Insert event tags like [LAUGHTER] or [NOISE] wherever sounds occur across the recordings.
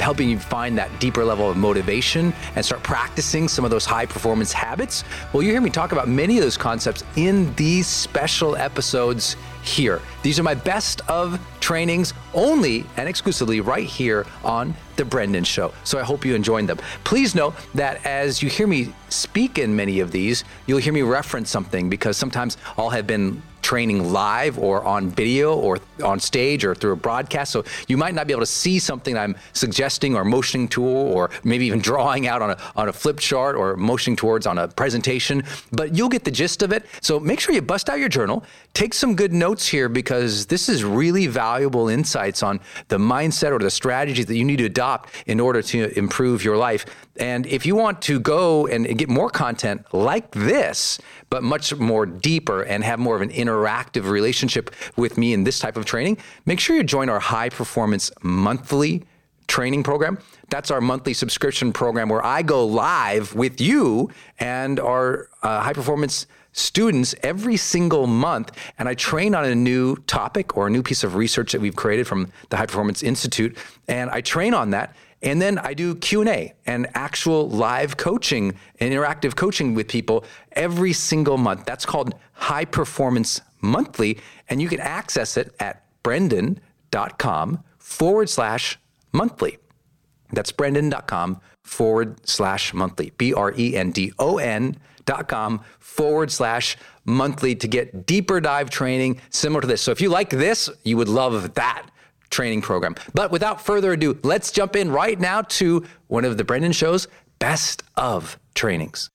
helping you find that deeper level of motivation and start practicing some of those high performance habits. Well, you hear me talk about many of those concepts in these special episodes here. These are my best of trainings only and exclusively right here on The Brendon Show. So I hope you enjoyed them. Please know that as you hear me speak in many of these, you'll hear me reference something because sometimes I'll have been training live or on video or on stage or through a broadcast. So you might not be able to see something I'm suggesting or motioning to or maybe even [LAUGHS] drawing out on a, on a flip chart or motioning towards on a presentation, but you'll get the gist of it. So make sure you bust out your journal, take some good notes here because this is really valuable insights on the mindset or the strategies that you need to adopt in order to improve your life. And if you want to go and get more content like this, but much more deeper and have more of an interactive relationship with me in this type of training, make sure you join our high performance monthly training program. That's our monthly subscription program where I go live with you and our uh, high performance students every single month and I train on a new topic or a new piece of research that we've created from the High Performance Institute and I train on that and then I do Q&A and actual live coaching and interactive coaching with people every single month. That's called High Performance Monthly. And you can access it at brendon.com forward slash monthly. That's brendon.com forward slash monthly. B R E N D O N dot com forward slash monthly to get deeper dive training similar to this. So if you like this, you would love that training program. But without further ado, let's jump in right now to one of the Brendon Show's best of trainings.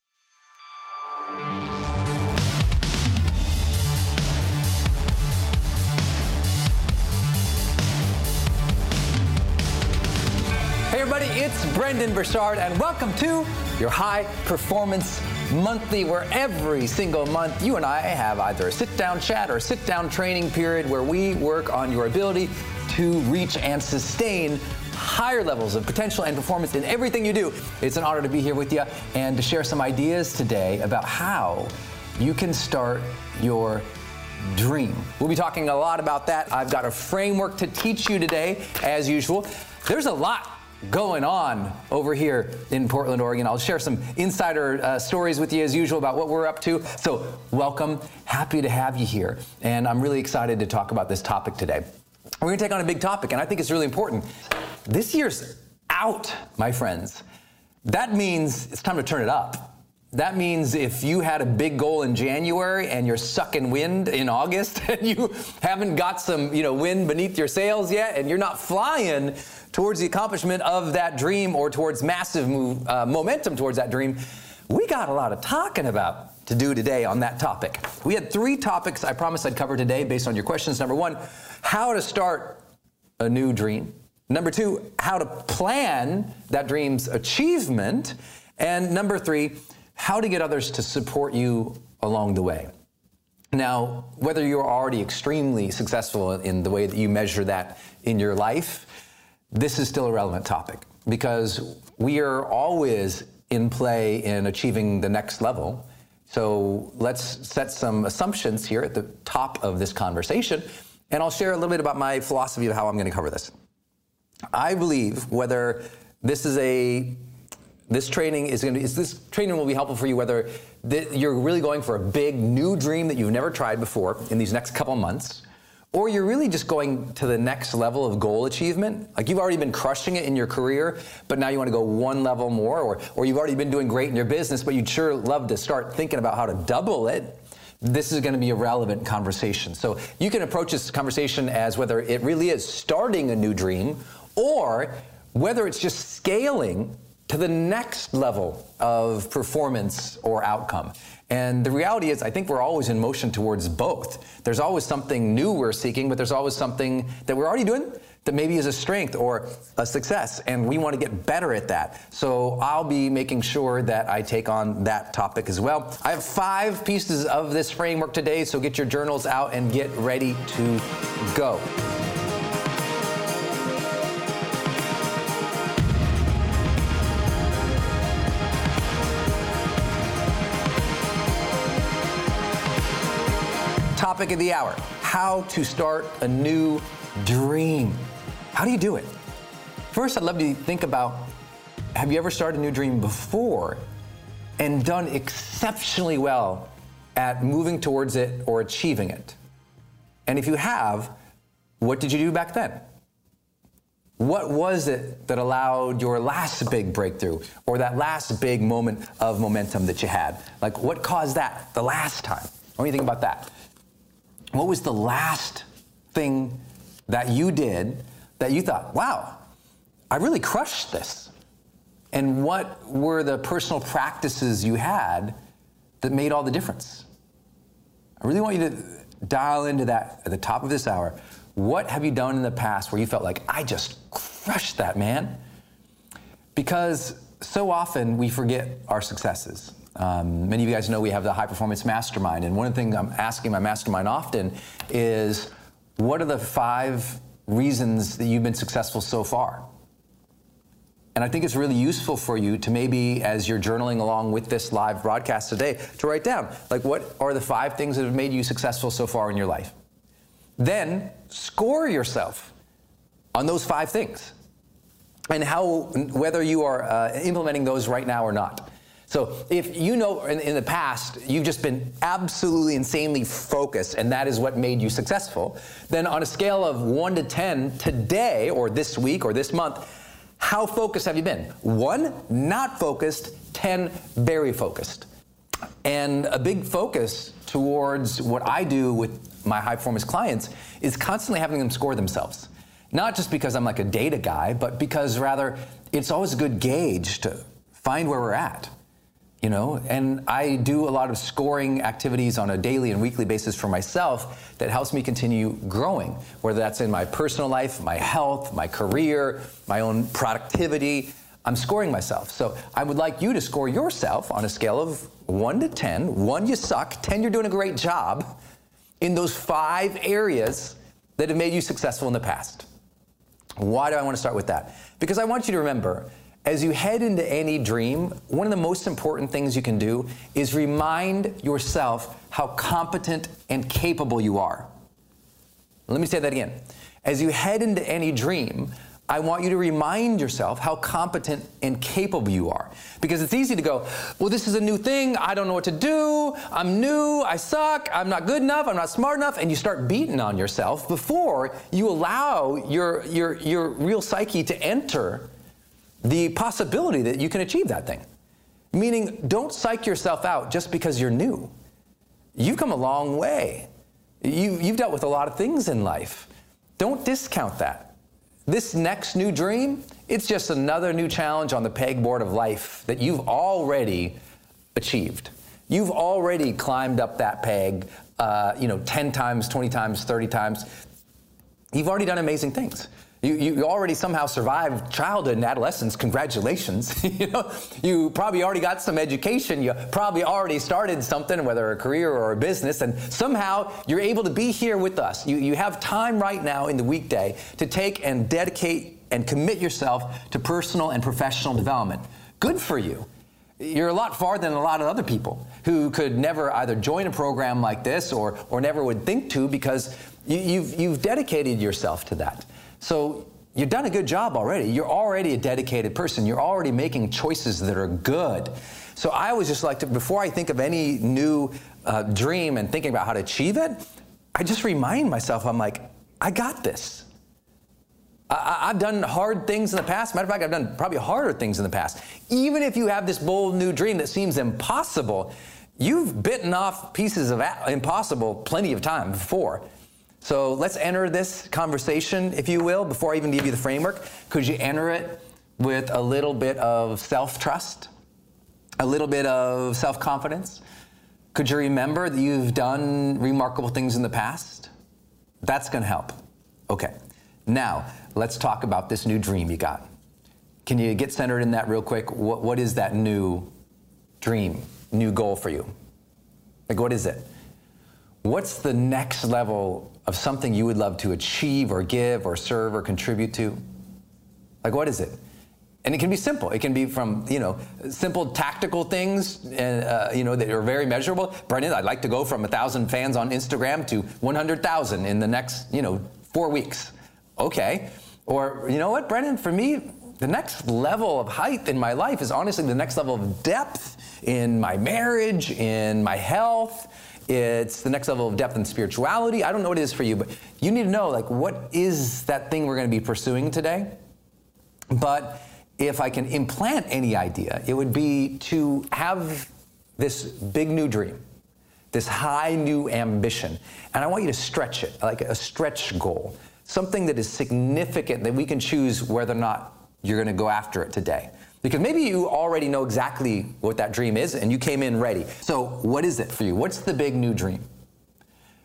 Hey everybody, it's Brendon Burchard and welcome to your High Performance Monthly, where every single month you and I have either a sit down chat or a sit down training period where we work on your ability to reach and sustain higher levels of potential and performance in everything you do. It's an honor to be here with you and to share some ideas today about how you can start your dream. We'll be talking a lot about that. I've got a framework to teach you today, as usual. There's a lot going on over here in Portland, Oregon. I'll share some insider uh, stories with you as usual about what we're up to. So, welcome. Happy to have you here. And I'm really excited to talk about this topic today. We're going to take on a big topic, and I think it's really important. This year's out, my friends. That means it's time to turn it up. That means if you had a big goal in January and you're sucking wind in August [LAUGHS] and you haven't got some, you know, wind beneath your sails yet and you're not flying towards the accomplishment of that dream or towards massive move, uh, momentum towards that dream, we got a lot of talking about to do today on that topic. We had three topics I promised I'd cover today based on your questions. Number one, how to start a new dream. Number two, how to plan that dream's achievement. And number three, how to get others to support you along the way. Now, whether you're already extremely successful in the way that you measure that in your life, this is still a relevant topic because we are always in play in achieving the next level. So let's set some assumptions here at the top of this conversation, and I'll share a little bit about my philosophy of how I'm going to cover this. I believe whether this is a this training is going to is this training will be helpful for you whether th- you're really going for a big new dream that you've never tried before in these next couple months or you're really just going to the next level of goal achievement like you've already been crushing it in your career but now you want to go one level more or, or you've already been doing great in your business but you'd sure love to start thinking about how to double it this is going to be a relevant conversation so you can approach this conversation as whether it really is starting a new dream or whether it's just scaling to the next level of performance or outcome. And the reality is, I think we're always in motion towards both. There's always something new we're seeking, but there's always something that we're already doing that maybe is a strength or a success, and we want to get better at that. So I'll be making sure that I take on that topic as well. I have five pieces of this framework today, so get your journals out and get ready to go. Topic of the hour how to start a new dream. How do you do it? First, I'd love to think about have you ever started a new dream before and done exceptionally well at moving towards it or achieving it? And if you have, what did you do back then? What was it that allowed your last big breakthrough or that last big moment of momentum that you had? Like, what caused that the last time? What do you think about that? What was the last thing that you did that you thought, wow, I really crushed this? And what were the personal practices you had that made all the difference? I really want you to dial into that at the top of this hour. What have you done in the past where you felt like, I just crushed that, man? Because so often we forget our successes. Um, many of you guys know we have the high performance mastermind, and one of the things I'm asking my mastermind often is what are the five reasons that you've been successful so far? And I think it's really useful for you to maybe, as you're journaling along with this live broadcast today, to write down like what are the five things that have made you successful so far in your life? Then score yourself on those five things and how whether you are uh, implementing those right now or not. So if you know in, in, the past you've just been absolutely insanely focused and that is what made you successful, then on a scale of 1 to 10 today or this week or this month, how focused have you been? 1 not focused, 10 very focused. And a big focus towards what I do with my high performance clients is constantly having them score themselves. Not just because I'm like a data guy, but because rather it's always a good gauge to find where we're at. You know, and I do a lot of scoring activities on a daily and weekly basis for myself that helps me continue growing, whether that's in my personal life, my health, my career, my own productivity. I'm scoring myself. So I would like you to score yourself on a scale of 1 to 10. 1, you suck. 10, you're doing a great job in those five areas that have made you successful in the past. Why do I want to start with that? Because I want you to remember as you head into any dream, one of the most important things you can do is remind yourself how competent and capable you are. Let me say that again. As you head into any dream, I want you to remind yourself how competent and capable you are. Because it's easy to go, well, this is a new thing. I don't know what to do. I'm new. I suck. I'm not good enough. I'm not smart enough. And you start beating on yourself before you allow your, your, your real psyche to enter the possibility that you can achieve that thing. Meaning, don't psych yourself out just because you're new. You've come a long way. You, you've dealt with a lot of things in life. Don't discount that. This next new dream, it's just another new challenge on the pegboard of life that you've already achieved. You've already climbed up that peg, uh, you know, 10 times, 20 times, 30 times. You've already done amazing things. You, you already somehow survived childhood and adolescence. Congratulations. [LAUGHS] you know, you probably already got some education. You probably already started something, whether a career or a business, and somehow you're able to be here with us. You, you have time right now in the weekday to take and dedicate and commit yourself to personal and professional development. Good for you. You're a lot farther than a lot of other people who could never either join a program like this or, or never would think to because you, you've, you've dedicated yourself to that. So you've done a good job already. You're already a dedicated person. You're already making choices that are good. So I always just like to, before I think of any new uh, dream and thinking about how to achieve it, I just remind myself, I'm like, I got this. I, have done hard things in the past. Matter of fact, I've done probably harder things in the past. Even if you have this bold new dream that seems impossible, you've bitten off pieces of impossible plenty of time before. So let's enter this conversation, if you will, before I even give you the framework. Could you enter it with a little bit of self trust, a little bit of self confidence? Could you remember that you've done remarkable things in the past? That's going to help. Okay. Now, let's talk about this new dream you got. Can you get centered in that real quick? What, what is that new dream, new goal for you? Like, what is it? What's the next level of something you would love to achieve or give or serve or contribute to? Like, what is it? And it can be simple. It can be from, you know, simple tactical things, uh, you know, that are very measurable. Brendon, I'd like to go from 1,000 fans on Instagram to 100,000 in the next, you know, four weeks. Okay. Or, you know what, Brendon, for me, the next level of height in my life is honestly the next level of depth in my marriage, in my health, It's the next level of depth and spirituality. I don't know what it is for you, but you need to know like what is that thing we're going to be pursuing today? But if I can implant any idea, it would be to have this big new dream, this high new ambition, and I want you to stretch it, like a stretch goal, something that is significant that we can choose whether or not you're going to go after it today. Because maybe you already know exactly what that dream is and you came in ready. So, what is it for you? What's the big new dream?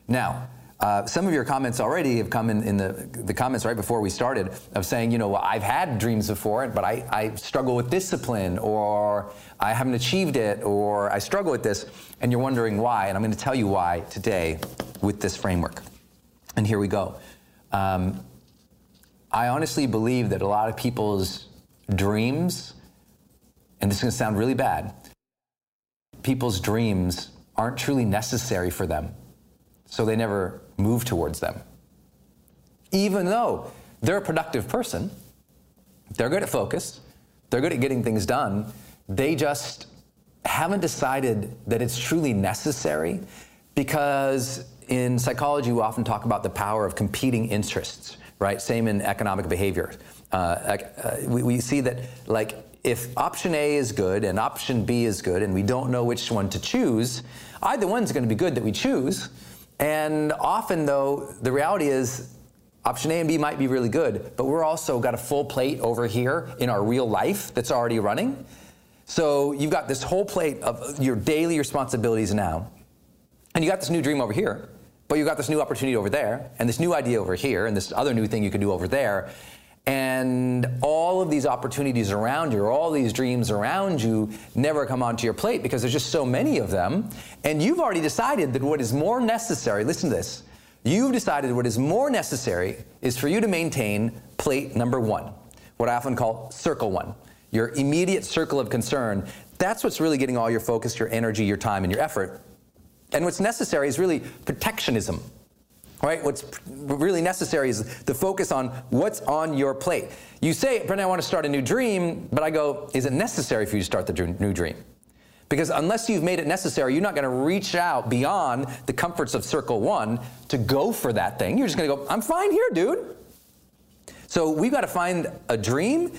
Now, uh, some of your comments already have come in, in the, the comments right before we started of saying, you know, well, I've had dreams before, but I, I struggle with discipline, or I haven't achieved it, or I struggle with this, and you're wondering why. And I'm going to tell you why today with this framework. And here we go. Um, I honestly believe that a lot of people's dreams, and this is going to sound really bad, people's dreams aren't truly necessary for them so they never move towards them. Even though they're a productive person, they're good at focus, they're good at getting things done, they just haven't decided that it's truly necessary because in psychology we often talk about the power of competing interests, right? Same in economic behavior. Uh, uh, we, we see that, like, if option A is good and option B is good, and we don't know which one to choose, either one's going to be good that we choose. And often, though, the reality is option A and B might be really good, but we're also got a full plate over here in our real life that's already running. So you've got this whole plate of your daily responsibilities now, and you got this new dream over here, but you got this new opportunity over there, and this new idea over here, and this other new thing you can do over there. And all of these opportunities around you, all these dreams around you, never come onto your plate because there's just so many of them. And you've already decided that what is more necessary, listen to this, you've decided what is more necessary is for you to maintain plate number one, what I often call circle one, your immediate circle of concern. That's what's really getting all your focus, your energy, your time, and your effort. And what's necessary is really protectionism. Right? What's really necessary is the focus on what's on your plate. You say, Brendon, I want to start a new dream, but I go, is it necessary for you to start the new dream? Because unless you've made it necessary, you're not going to reach out beyond the comforts of circle one to go for that thing. You're just going to go, I'm fine here, dude. So we've got to find a dream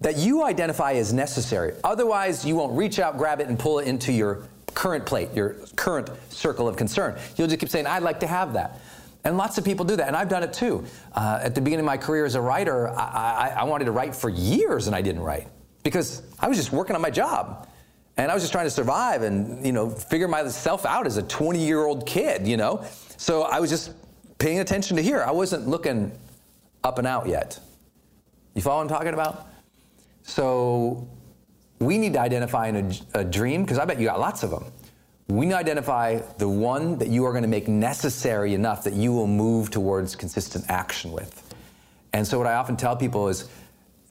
that you identify as necessary. Otherwise, you won't reach out, grab it, and pull it into your current plate, your current circle of concern. You'll just keep saying, I'd like to have that. And lots of people do that, and I've done it too. Uh, at the beginning of my career as a writer, I, I, I wanted to write for years and I didn't write because I was just working on my job. And I was just trying to survive and, you know, figure myself out as a 20 year old kid, you know? So I was just paying attention to here. I wasn't looking up and out yet. You follow what I'm talking about? So we need to identify a, a dream, because I bet you got lots of them we identify the one that you are going to make necessary enough that you will move towards consistent action with. And so, what I often tell people is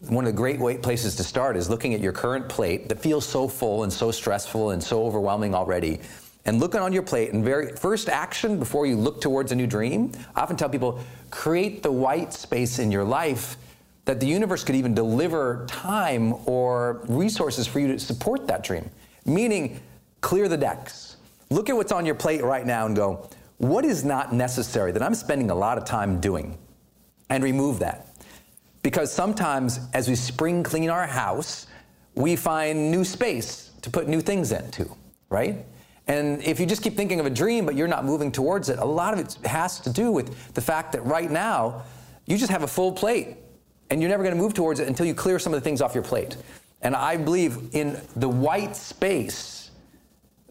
one of the great places to start is looking at your current plate that feels so full and so stressful and so overwhelming already. And looking on your plate and very first action before you look towards a new dream, I often tell people create the white space in your life that the universe could even deliver time or resources for you to support that dream. Meaning, clear the decks Look at what's on your plate right now and go, what is not necessary that I'm spending a lot of time doing? And remove that. Because sometimes as we spring clean our house, we find new space to put new things into, right? And if you just keep thinking of a dream but you're not moving towards it, a lot of it has to do with the fact that right now you just have a full plate and you're never going to move towards it until you clear some of the things off your plate. And I believe in the white space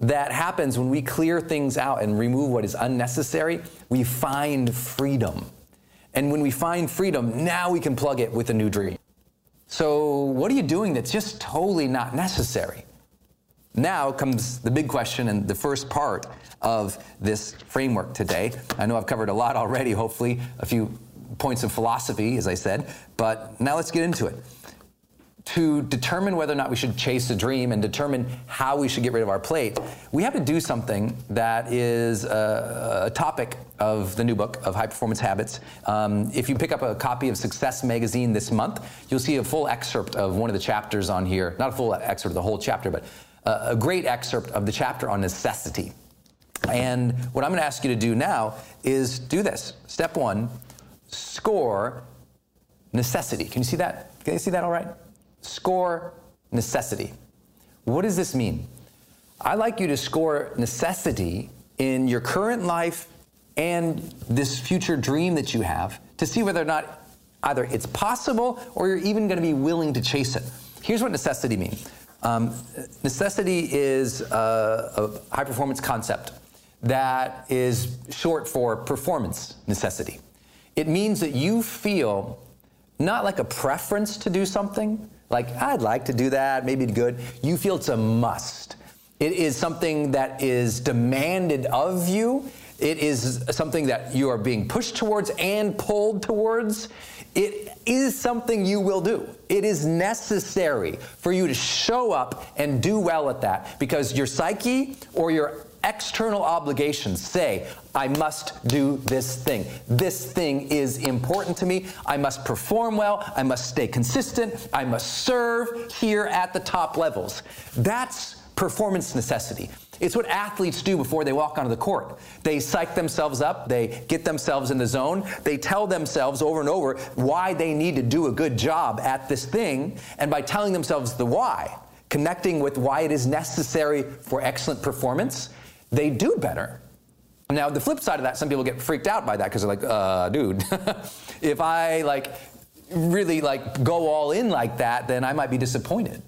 that happens when we clear things out and remove what is unnecessary, we find freedom. And when we find freedom, now we can plug it with a new dream. So, what are you doing that's just totally not necessary? Now comes the big question and the first part of this framework today. I know I've covered a lot already, hopefully, a few points of philosophy, as I said, but now let's get into it to determine whether or not we should chase a dream and determine how we should get rid of our plate, we have to do something that is a, a topic of the new book of High Performance Habits. Um, if you pick up a copy of Success Magazine this month, you'll see a full excerpt of one of the chapters on here. Not a full excerpt of the whole chapter, but a, a great excerpt of the chapter on necessity. And what I'm going to ask you to do now is do this. Step one, score necessity. Can you see that? Can you see that all right? Score necessity. What does this mean? I like you to score necessity in your current life and this future dream that you have to see whether or not either it's possible or you're even going to be willing to chase it. Here's what necessity means um, necessity is a, a high performance concept that is short for performance necessity. It means that you feel not like a preference to do something, like I'd like to do that, maybe good. You feel it's a must. It is something that is demanded of you. It is something that you are being pushed towards and pulled towards. It is something you will do. It is necessary for you to show up and do well at that because your psyche or your external obligations say, I must do this thing. This thing is important to me. I must perform well. I must stay consistent. I must serve here at the top levels. That's performance necessity. It's what athletes do before they walk onto the court. They psych themselves up, they get themselves in the zone, they tell themselves over and over why they need to do a good job at this thing, and by telling themselves the why, connecting with why it is necessary for excellent performance, they do better. Now, the flip side of that, some people get freaked out by that because they're like, uh, dude, [LAUGHS] if I like really like go all in like that, then I might be disappointed.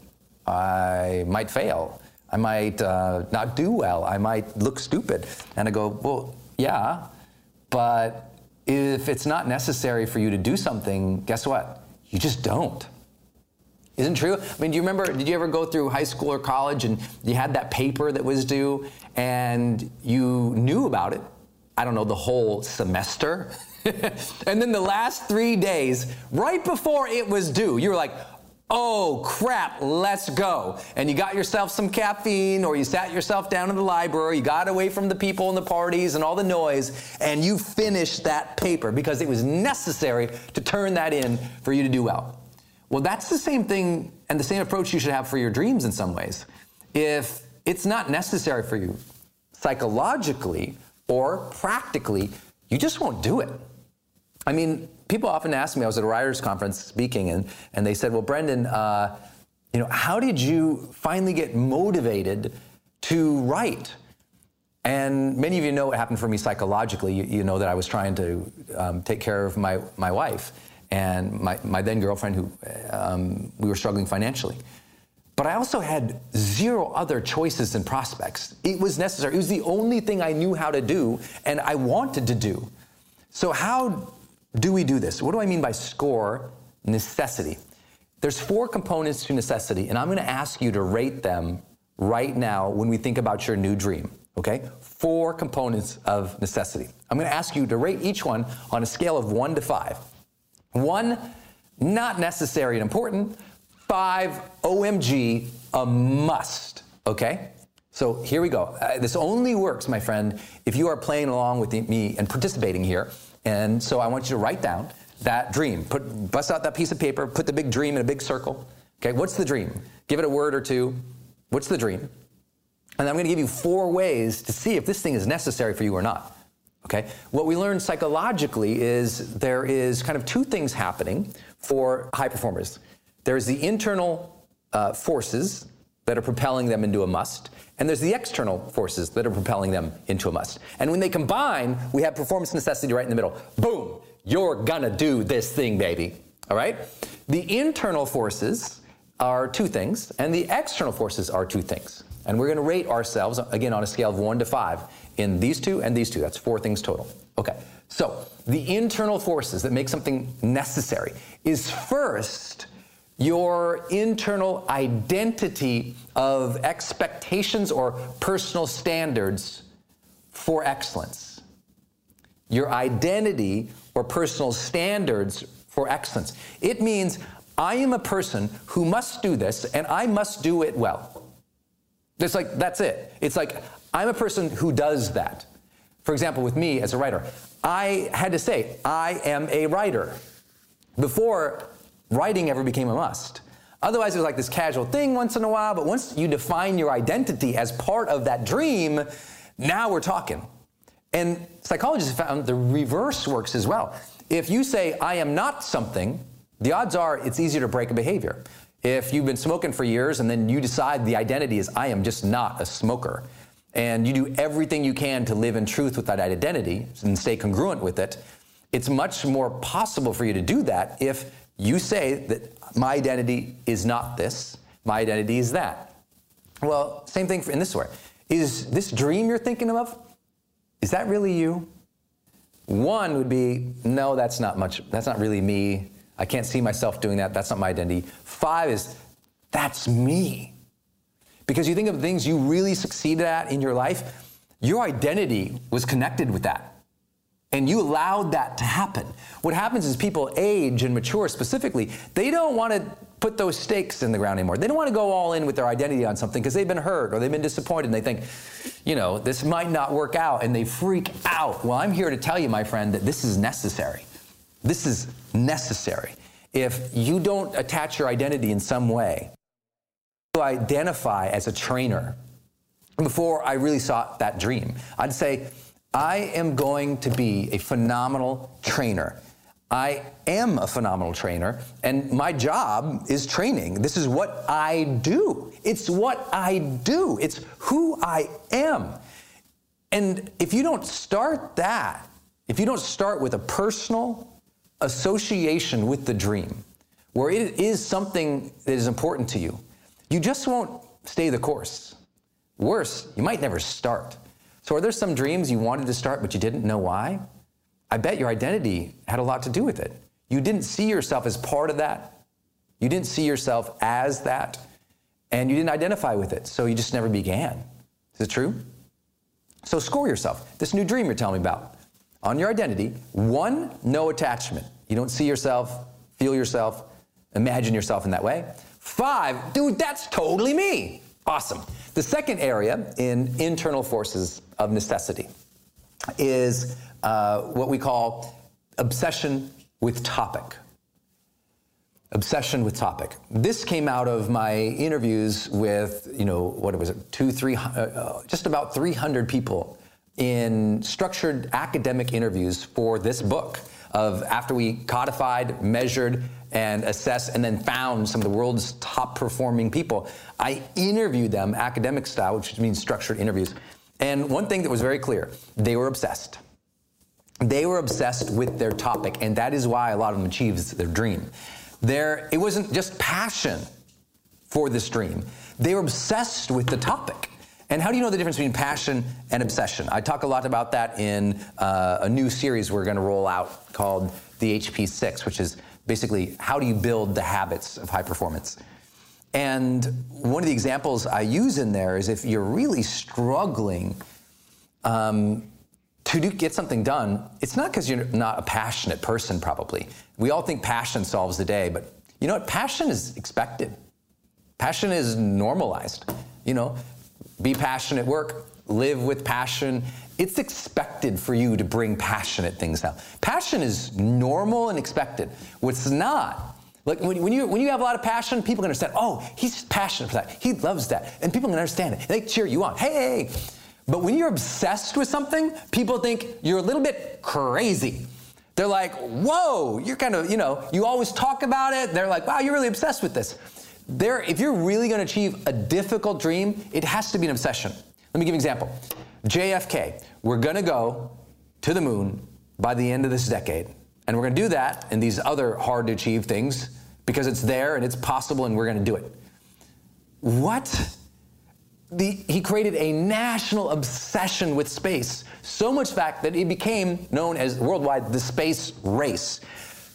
I might fail. I might uh, not do well. I might look stupid. And I go, well, yeah, but if it's not necessary for you to do something, guess what? You just don't. Isn't true? I mean, do you remember, did you ever go through high school or college and you had that paper that was due and you knew about it? I don't know, the whole semester? [LAUGHS] and then the last three days, right before it was due, you were like, oh crap, let's go. And you got yourself some caffeine or you sat yourself down in the library, you got away from the people and the parties and all the noise, and you finished that paper because it was necessary to turn that in for you to do well. Well, that's the same thing and the same approach you should have for your dreams in some ways. If it's not necessary for you psychologically or practically, you just won't do it. I mean, people often ask me, I was at a writers' conference speaking, and, and they said, Well, Brendon, uh, you know, how did you finally get motivated to write? And many of you know what happened for me psychologically. You, you know that I was trying to um, take care of my, my wife and my, my then girlfriend, who um, we were struggling financially. But I also had zero other choices and prospects. It was necessary. It was the only thing I knew how to do and I wanted to do. So, how do we do this? What do I mean by score necessity? There's four components to necessity, and I'm to ask you to rate them right now when we think about your new dream. Okay? Four components of necessity. I'm to ask you to rate each one on a scale of one to five. One, not necessary and important. Five, OMG, a must. Okay? So here we go. Uh, this only works, my friend, if you are playing along with me and participating here. And so I want you to write down that dream. Put, bust out that piece of paper, put the big dream in a big circle. Okay, what's the dream? Give it a word or two. What's the dream? And I'm going to give you four ways to see if this thing is necessary for you or not. Okay? What we learn psychologically is there is kind of two things happening for high performers. There's the internal uh, forces that are propelling them into a must, and there's the external forces that are propelling them into a must. And when they combine, we have performance necessity right in the middle. Boom! You're gonna do this thing, baby. All right? The internal forces are two things, and the external forces are two things. And we're gonna rate ourselves, again, on a scale of one to five in these two and these two. That's four things total. Okay, so the internal forces that make something necessary is first your internal identity of expectations or personal standards for excellence. Your identity or personal standards for excellence. It means I am a person who must do this and I must do it well. It's like, that's it. It's like, I'm a person who does that. For example, with me as a writer, I had to say, I am a writer. Before writing ever became a must. Otherwise, it was like this casual thing once in a while, but once you define your identity as part of that dream, Now we're talking. And psychologists have found the reverse works as well. If you say, I am not something, the odds are it's easier to break a behavior. If you've been smoking for years and then you decide the identity is, I am just not a smoker, and you do everything you can to live in truth with that identity and stay congruent with it, it's much more possible for you to do that if you say that my identity is not this, my identity is that. Well, same thing in this way. Is this dream you're thinking of, is that really you? One would be, no, that's not much, that's not really me. I can't see myself doing that. That's not my identity. Five is, that's me. Because you think of things you really succeeded at in your life, your identity was connected with that. And you allowed that to happen. What happens is people age and mature specifically, they don't want to put those stakes in the ground anymore. They don't want to go all in with their identity on something because they've been hurt or they've been disappointed and they think, you know, this might not work out and they freak out. Well, I'm here to tell you, my friend, that this is necessary. This is necessary. If you don't attach your identity in some way, identify as a trainer before I really saw that dream, I'd say, I am going to be a phenomenal trainer. I am a phenomenal trainer, and my job is training. This is what I do. It's what I do. It's who I am. And if you don't start that, if you don't start with a personal association with the dream, where it is something that is important to you, you just won't stay the course. Worse, you might never start. So, are there some dreams you wanted to start but you didn't know why? I bet your identity had a lot to do with it. You didn't see yourself as part of that. You didn't see yourself as that. And you didn't identify with it. So you just never began. Is it true? So score yourself. This new dream you're telling me about. On your identity, one, no attachment. You don't see yourself, feel yourself, imagine yourself in that way. Five, dude, that's totally me. Awesome. The second area in internal forces of necessity is uh, what we call obsession with topic. Obsession with topic. This came out of my interviews with, you know, what was it, two, three, uh, uh just about 300 people in structured academic interviews for this book of after we codified, measured, and assessed and then found some of the world's top performing people. I interviewed them academic style, which means structured interviews. And one thing that was very clear they were obsessed. They were obsessed with their topic, and that is why a lot of them achieved their dream. There, it wasn't just passion for this dream, they were obsessed with the topic. And how do you know the difference between passion and obsession? I talk a lot about that in uh, a new series we're going to roll out called the HP6, which is basically how do you build the habits of high performance. And one of the examples I use in there is if you're really struggling um, to do, get something done, it's not because you're not a passionate person, probably. We all think passion solves the day, but you know what? Passion is expected. Passion is normalized. You know, be passionate work, live with passion. It's expected for you to bring passionate things out. Passion is normal and expected. What's not, like when, when, you, when you have a lot of passion, people can understand, oh, he's passionate for that. He loves that. And people can understand it. They cheer you on. Hey, but when you're obsessed with something, people think you're a little bit crazy. They're like, whoa, you're kind of, you know, you always talk about it. They're like, wow, you're really obsessed with this there, if you're really going to achieve a difficult dream, it has to be an obsession. Let me give you an example. JFK, we're going to go to the moon by the end of this decade. And we're going to do that and these other hard to achieve things because it's there and it's possible and we're going to do it. What? The, he created a national obsession with space, so much fact that it became known as worldwide the space race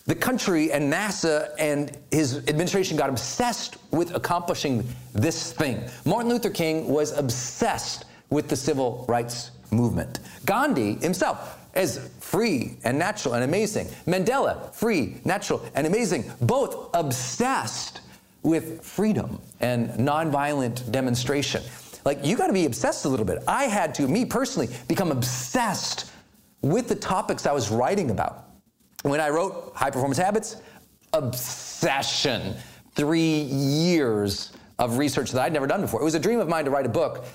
the country and NASA and his administration got obsessed with accomplishing this thing. Martin Luther King was obsessed with the civil rights movement. Gandhi himself is free and natural and amazing. Mandela, free, natural, and amazing. Both obsessed with freedom and nonviolent demonstration. Like, you got to be obsessed a little bit. I had to, me personally, become obsessed with the topics I was writing about. When I wrote High Performance Habits, obsession. Three years of research that I'd never done before. It was a dream of mine to write a book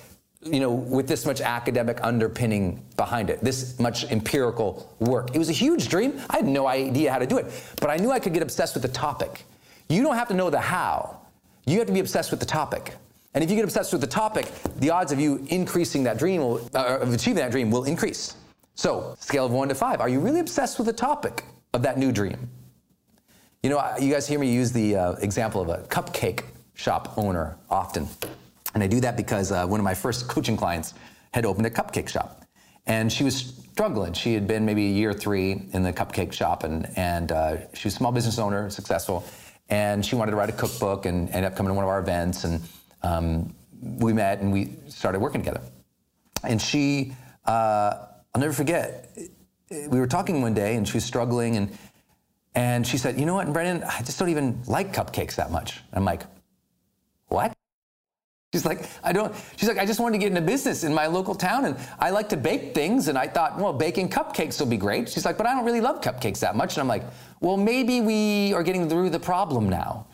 you know, with this much academic underpinning behind it, this much empirical work. It was a huge dream. I had no idea how to do it, but I knew I could get obsessed with the topic. You don't have to know the how. You have to be obsessed with the topic. And if you get obsessed with the topic, the odds of you increasing that dream, will, uh, of achieving that dream, will increase. So, scale of one to five. Are you really obsessed with the topic of that new dream? You know, you guys hear me use the uh, example of a cupcake shop owner often. And I do that because uh, one of my first [LAUGHS] coaching clients had opened a cupcake shop. And she was struggling. She had been maybe a year three in the cupcake shop, and, and uh, she was a small business owner, successful. And she wanted to write a cookbook and ended up coming to one of our events. And um, we met and we started working together. And she, uh, I'll never forget, we were talking one day and she was struggling and and she said, you know what, Brendon, I just don't even like cupcakes that much. I'm like, what? She's like, I don't, she's like, I just wanted to get into business in my local town and I like to bake things. And I thought, well, baking cupcakes will be great. She's like, but I don't really love cupcakes that much. And I'm like, well, maybe we are getting through the problem now.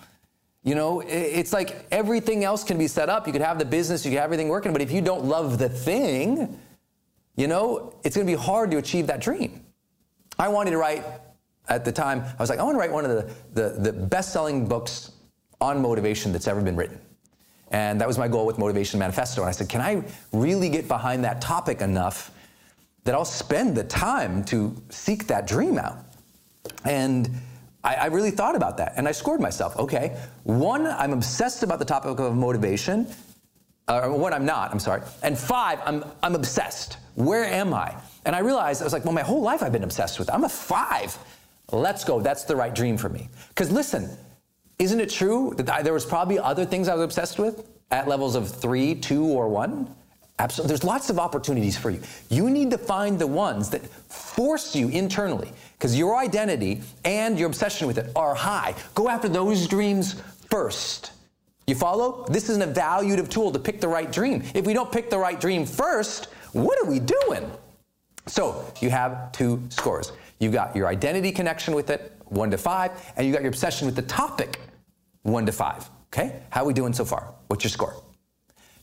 You know, it's like everything else can be set up. You could have the business, you could have everything working, but if you don't love the thing, you know, it's going to be hard to achieve that dream. I wanted to write, at the time, I was like, I want to write one of the, the, the best selling books on motivation that's ever been written. And that was my goal with Motivation Manifesto. And I said, can I really get behind that topic enough that I'll spend the time to seek that dream out? And I, I really thought about that. And I scored myself. Okay, one, I'm obsessed about the topic of motivation. Uh, one, I'm not, I'm sorry. And five, I'm, I'm obsessed. Where am I? And I realized, I was like, well, my whole life I've been obsessed with it. I'm a five. Let's go. That's the right dream for me. Because listen, isn't it true that there was probably other things I was obsessed with at levels of three, two, or one? Absolutely. There's lots of opportunities for you. You need to find the ones that force you internally because your identity and your obsession with it are high. Go after those dreams first. You follow? This is an evaluative tool to pick the right dream. If we don't pick the right dream first, what are we doing? So you have two scores. You've got your identity connection with it, one to five, and you got your obsession with the topic, one to five. Okay? How are we doing so far? What's your score?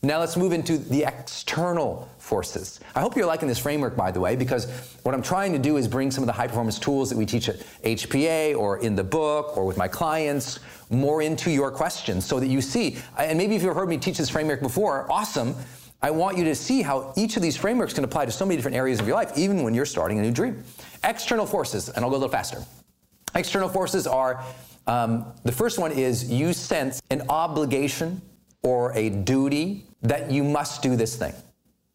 Now let's move into the external forces. I hope you're liking this framework, by the way, because what I'm trying to do is bring some of the high performance tools that we teach at HPA or in the book or with my clients more into your questions so that you see. And maybe if you've heard me teach this framework before, awesome. I want you to see how each of these frameworks can apply to so many different areas of your life, even when you're starting a new dream. External forces, and I'll go a little faster. External forces are um, the first one is you sense an obligation or a duty that you must do this thing.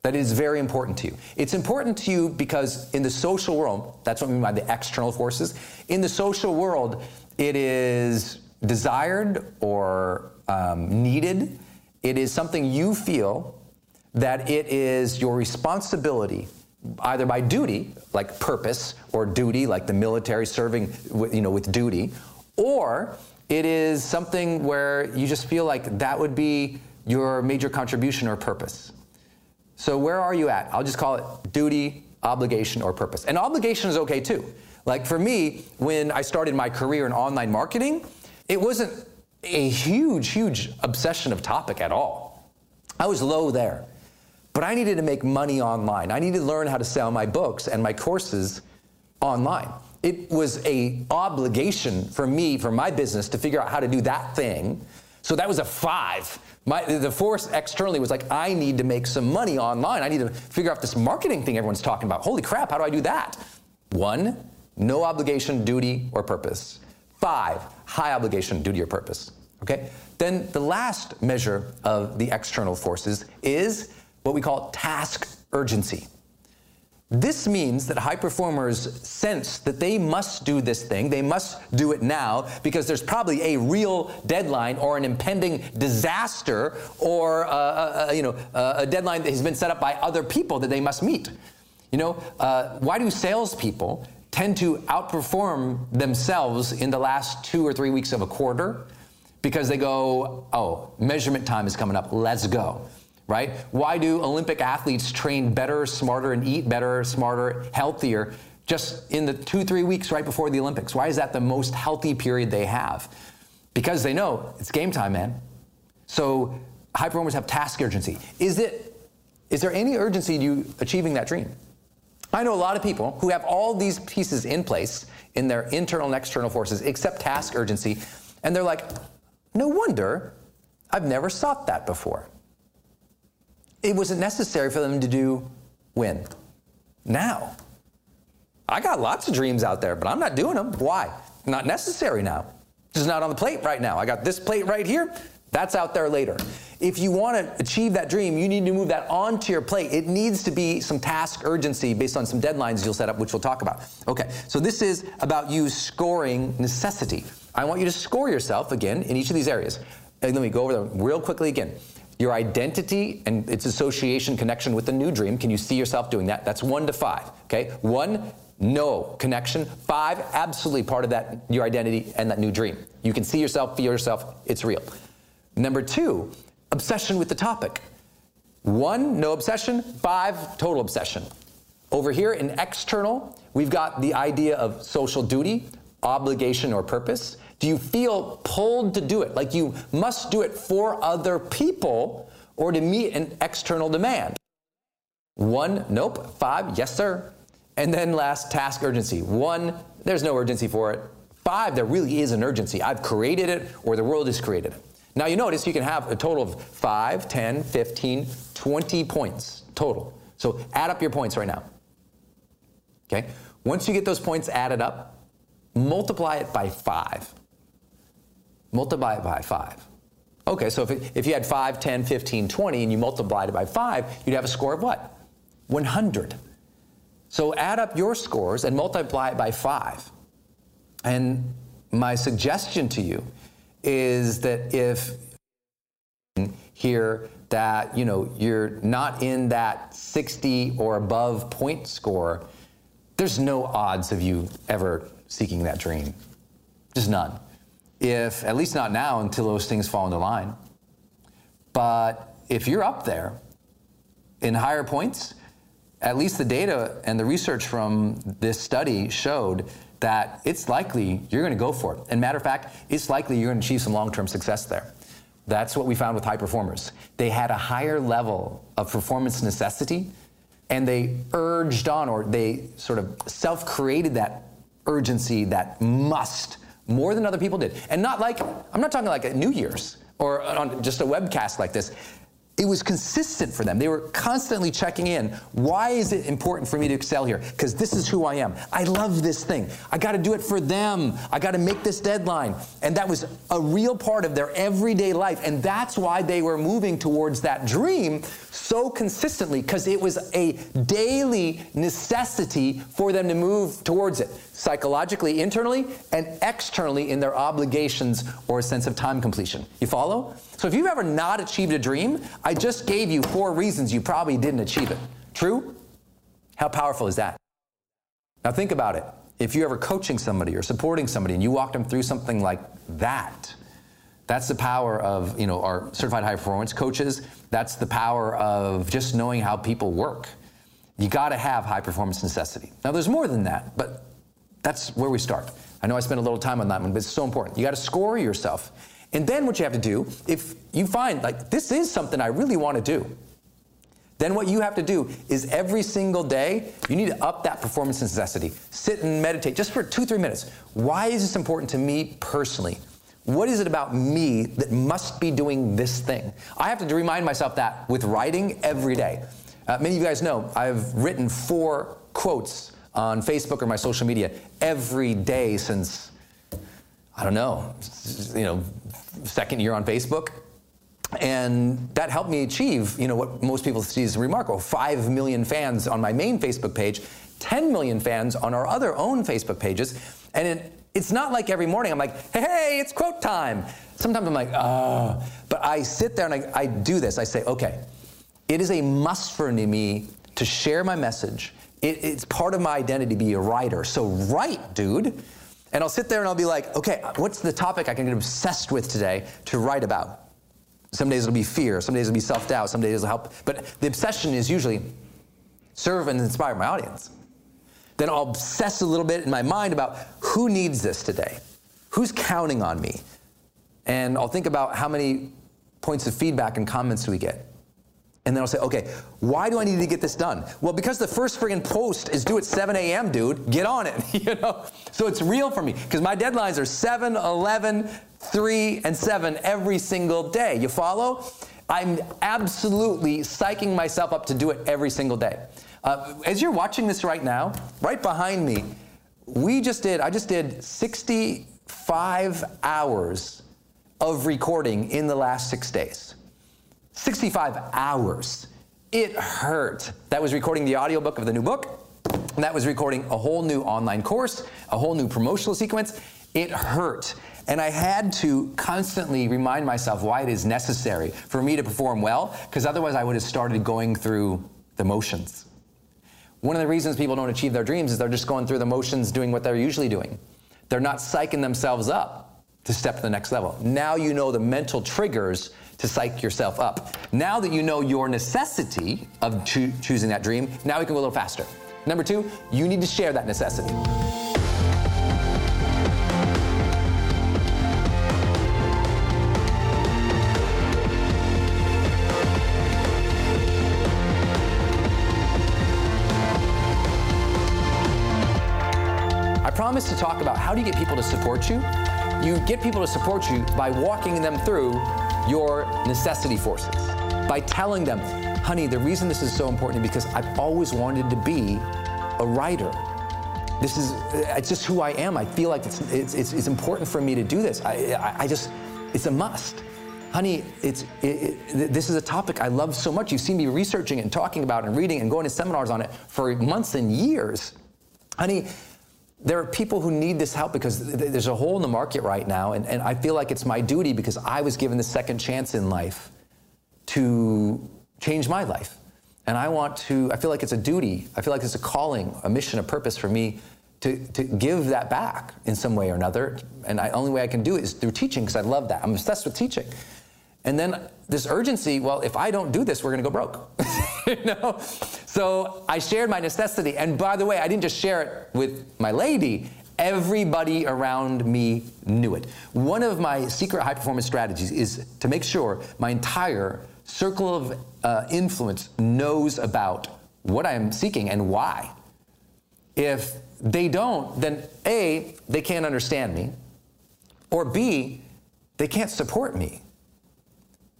That is very important to you. It's important to you because in the social world, that's what I mean by the external forces. In the social world, it is desired or um, needed. It is something you feel that it is your responsibility either by duty like purpose or duty like the military serving you know with duty or it is something where you just feel like that would be your major contribution or purpose. So where are you at? I'll just call it duty obligation or purpose. And obligation is okay too. Like for me when i started my career in online marketing it wasn't a huge huge obsession of topic at all. I was low there but I needed to make money online. I needed to learn how to sell my books and my courses online. It was a obligation for me, for my business, to figure out how to do that thing. So that was a five. My, the force externally was like, I need to make some money online. I need to figure out this marketing thing everyone's talking about. Holy crap, how do I do that? One, no obligation, duty, or purpose. Five, high obligation, duty, or purpose. Okay? Then the last measure of the external forces is what we call task urgency. This means that high performers sense that they must do this thing, they must do it now because there's probably a real deadline or an impending disaster or uh, uh, uh you know, a deadline that has been set up by other people that they must meet. You know, why do salespeople tend to outperform themselves in the last two or three weeks of a quarter? Because they go, oh, measurement time is coming up, let's go right? Why do Olympic athletes train better, smarter, and eat better, smarter, healthier just in the two, three weeks right before the Olympics? Why is that the most healthy period they have? Because they know it's game time, man. So high performers have task urgency. Is it Is there any urgency to you achieving that dream? I know a lot of people who have all these pieces in place in their internal and external forces, except task urgency, and they're like, no wonder I've never sought that before. It wasn't necessary for them to do when? Now. I got lots of dreams out there, but I'm not doing them. Why? Not necessary now. This is not on the plate right now. I got this plate right here. That's out there later. If you want to achieve that dream, you need to move that onto your plate. It needs to be some task urgency based on some deadlines you'll set up, which we'll talk about. Okay, so this is about you scoring necessity. I want you to score yourself again in each of these areas. And let me go over them real quickly again. Your identity and its association connection with the new dream. Can you see yourself doing that? That's one to five. Okay, one, no connection. Five, absolutely part of that, your identity and that new dream. You can see yourself, feel yourself, it's real. Number two, obsession with the topic. One, no obsession. Five, total obsession. Over here in external, we've got the idea of social duty, obligation, or purpose. Do you feel pulled to do it? Like you must do it for other people or to meet an external demand? One, nope. Five, yes, sir. And then last, task urgency. One, there's no urgency for it. Five, there really is an urgency. I've created it or the world has created it. Now you notice you can have a total of 5, 10, 15, 20 points total. So add up your points right now. Okay? Once you get those points added up, multiply it by 5. Multiply it by 5. Okay, so if, it, if you had 5, 10, 15, 20, and you multiplied it by 5, you'd have a score of what? 100. So add up your scores and multiply it by 5. And my suggestion to you is that if here that you know you're not in that 60 or above point score there's no odds of you ever seeking that dream just none if at least not now until those things fall into line but if you're up there in higher points at least the data and the research from this study showed that it's likely you're going to go for it. And matter of fact, it's likely you're going to achieve some long-term success there. That's what we found with high performers. They had a higher level of performance necessity and they urged on or they sort of self-created that urgency, that must, more than other people did. And not like, I'm not talking like at New Year's or on just a webcast like this it was consistent for them. They were constantly checking in. Why is it important for me to excel here? Because this is who I am. I love this thing. I got to do it for them. I got to make this deadline. And that was a real part of their everyday life. And that's why they were moving towards that dream so consistently, because it was a daily necessity for them to move towards it, psychologically, internally, and externally in their obligations or a sense of time completion. You follow? So if you've ever not achieved a dream, I just gave you four reasons you probably didn't achieve it. True? How powerful is that? Now think about it. If you're ever coaching somebody or supporting somebody and you walk them through something like that, that's the power of, you know, our certified high performance coaches. That's the power of just knowing how people work. You got to have high performance necessity. Now there's more than that, but that's where we start. I know I spent a little time on that one, but it's so important. You got to score yourself. And then what you have to do, if you find like this is something I really want to do, then what you have to do is every single day, you need to up that performance necessity. Sit and meditate just for two, three minutes. Why is this important to me personally? What is it about me that must be doing this thing? I have to remind myself that with writing every day. Uh, many of you guys know I've written four quotes on Facebook or my social media every day since I don't know, you know, second year on Facebook. And that helped me achieve, you know, what most people see as remarkable. Five million fans on my main Facebook page, 10 million fans on our other own Facebook pages. And it, it's not like every morning I'm like, hey, hey, it's quote time. Sometimes I'm like, oh. But I sit there and I, I do this. I say, okay, it is a must for me to share my message. It, it's part of my identity to be a writer. So write, dude. And I'll sit there and I'll be like, okay, what's the topic I can get obsessed with today to write about? Some days it'll be fear, some days it'll be self doubt, some days it'll help. But the obsession is usually serve and inspire my audience. Then I'll obsess a little bit in my mind about who needs this today? Who's counting on me? And I'll think about how many points of feedback and comments do we get? And then I'll say, okay, why do I need to get this done? Well, because the first friggin' post is due at 7 a.m., dude. Get on it, [LAUGHS] you know? So it's real for me because my deadlines are 7, 11, 3, and 7 every single day. You follow? I'm absolutely psyching myself up to do it every single day. Uh, as you're watching this right now, right behind me, we just did, I just did 65 hours of recording in the last six days. 65 hours. It hurt. That was recording the audiobook of the new book. That was recording a whole new online course, a whole new promotional sequence. It hurt. And I had to constantly remind myself why it is necessary for me to perform well, because otherwise I would have started going through the motions. One of the reasons people don't achieve their dreams is they're just going through the motions doing what they're usually doing. They're not psyching themselves up to step to the next level. Now you know the mental triggers to psych yourself up. Now that you know your necessity of cho- choosing that dream, now we can go a little faster. Number two, you need to share that necessity. I promise to talk about how do you get people to support you. You get people to support you by walking them through your necessity forces, by telling them, honey, the reason this is so important is because I've always wanted to be a writer. This is, uh, it's just who I am. I feel like it's, it's, it's, it's important for me to do this. I, I, I just, it's a must. Honey, it's, it, it, this is a topic I love so much. You've seen me researching and talking about and reading and going to seminars on it for months and years. Honey, there are people who need this help because there's a hole in the market right now, and, and I feel like it's my duty because I was given the second chance in life to change my life. And I want to, I feel like it's a duty, I feel like it's a calling, a mission, a purpose for me to, to give that back in some way or another. And the only way I can do it is through teaching because I love that. I'm obsessed with teaching. And then this urgency, well, if I don't do this, we're going to go broke. [LAUGHS] you know? So I shared my necessity. And by the way, I didn't just share it with my lady, everybody around me knew it. One of my secret high performance strategies is to make sure my entire circle of uh, influence knows about what I'm seeking and why. If they don't, then A, they can't understand me, or B, they can't support me.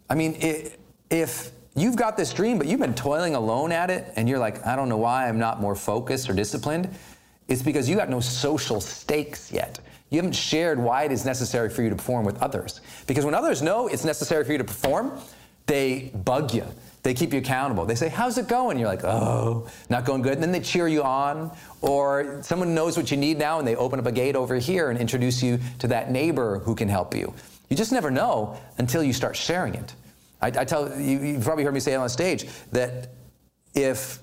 I mean, it, if you've got this dream, but you've been toiling alone at it, and you're like, I don't know why I'm not more focused or disciplined, it's because you got no social stakes yet. You haven't shared why it is necessary for you to perform with others. Because when others know it's necessary for you to perform, they bug you. They keep you accountable. They say, How's it going? You're like, Oh, not going good. And then they cheer you on. Or someone knows what you need now and they open up a gate over here and introduce you to that neighbor who can help you. You just never know until you start sharing it. I, I tell you, you've probably heard me say on stage that if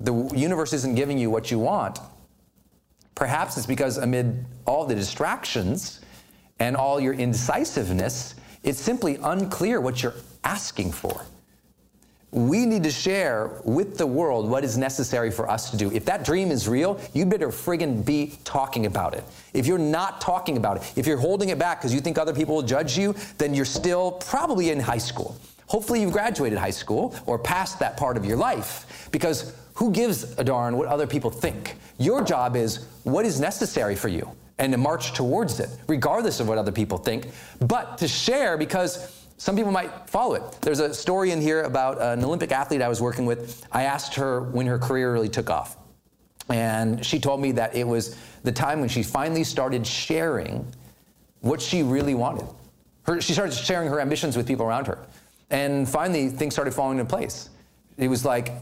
the universe isn't giving you what you want, perhaps it's because amid all the distractions and all your indecisiveness, it's simply unclear what you're asking for. We need to share with the world what is necessary for us to do. If that dream is real, you better friggin' be talking about it. If you're not talking about it, if you're holding it back because you think other people will judge you, then you're still probably in high school. Hopefully, you've graduated high school or passed that part of your life because who gives a darn what other people think? Your job is what is necessary for you and to march towards it, regardless of what other people think, but to share because some people might follow it. There's a story in here about uh, an Olympic athlete I was working with. I asked her when her career really took off. And she told me that it was the time when she finally started sharing what she really wanted. Her, she started sharing her ambitions with people around her. And finally, things started falling into place. It was like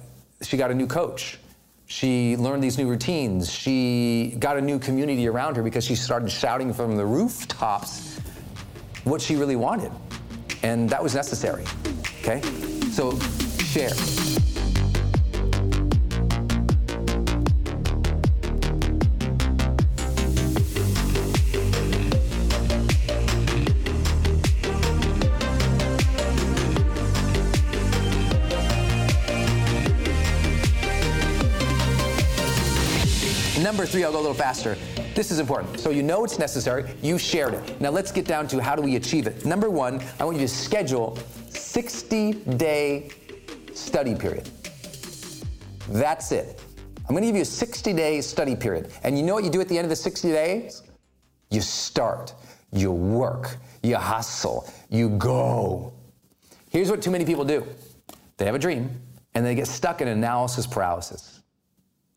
she got a new coach. She learned these new routines. She got a new community around her because she started shouting from the rooftops what she really wanted. And that was necessary. Okay? So share. Number three, I'll go a little faster. This is important. So you know it's necessary, you shared it. Now let's get down to how do we achieve it. Number one, I want you to schedule 60 day study period. That's it. I'm gonna give you a 60 day study period. And you know what you do at the end of the 60 days? You start, you work, you hustle, you go. Here's what too many people do they have a dream and they get stuck in analysis paralysis.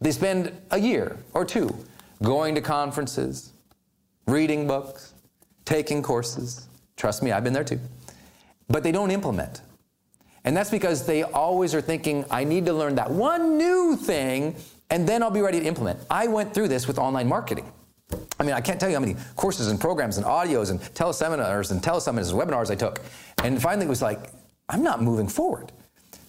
They spend a year or two going to conferences, reading books, taking courses. Trust me, I've been there too. But they don't implement. And that's because they always are thinking, I need to learn that one new thing and then I'll be ready to implement. I went through this with online marketing. I mean, I can't tell you how many courses and programs and audios and teleseminars and teleseminars and webinars I took. And finally it was like, I'm not moving forward.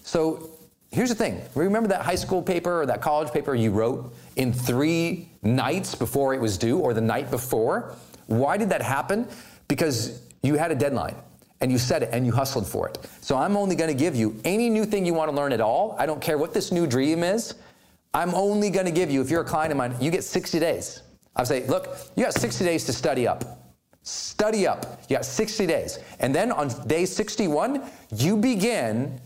So here's the thing. Remember that high school paper or that college paper you wrote in three nights before it was due or the night before? Why did that happen? Because you had a deadline and you said it and you hustled for it. So I'm only going to give you any new thing you want to learn at all. I don't care what this new dream is. I'm only going to give you, if you're a client of mine, you get 60 days. I'll say, look, you got 60 days to study up. Study up. You got 60 days. And then on day 61, you begin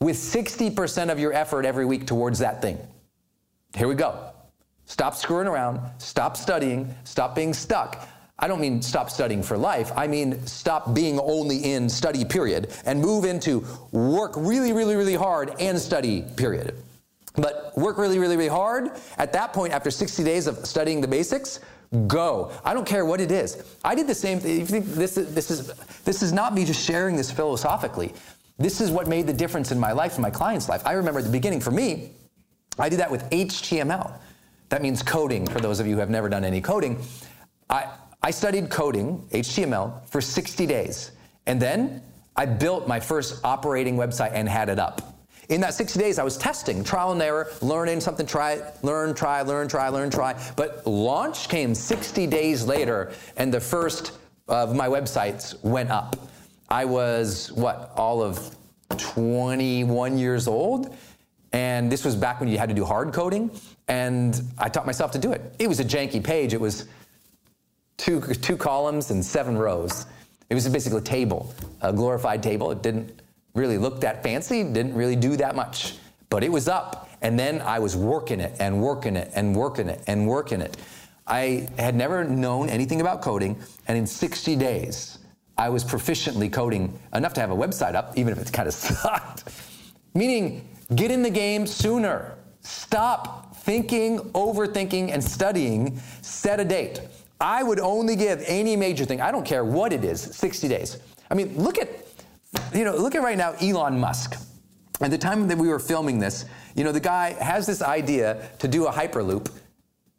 with 60% of your effort every week towards that thing. Here we go. Stop screwing around. Stop studying. Stop being stuck. I don't mean stop studying for life. I mean stop being only in study period and move into work really, really, really hard and study period. But work really, really, really hard. At that point, after 60 days of studying the basics, go. I don't care what it is. I did the same thing. You think this is, this is, this is not me just sharing this philosophically. This is what made the difference in my life and my client's life. I remember at the beginning, for me, I did that with HTML. That means coding, for those of you who have never done any coding. I, I studied coding, HTML, for 60 days. And then I built my first operating website and had it up. In that 60 days, I was testing, trial and error, learning something, try, learn, try, learn, try, learn, try. But launch came 60 days later, and the first of my websites went up. I was, what, all of 21 years old? And this was back when you had to do hard coding, and I taught myself to do it. It was a janky page. It was two, two columns and seven rows. It was basically a table, a glorified table. It didn't really look that fancy, didn't really do that much, but it was up. And then I was working it and working it and working it and working it. I had never known anything about coding, and in 60 days, I was proficiently coding enough to have a website up, even if it kind of [LAUGHS] sucked. Meaning, get in the game sooner. Stop thinking, overthinking, and studying. Set a date. I would only give any major thing, I don't care what it is, 60 days. I mean, look at you know, look at right now Elon Musk. At the time that we were filming this, you know, the guy has this idea to do a Hyperloop,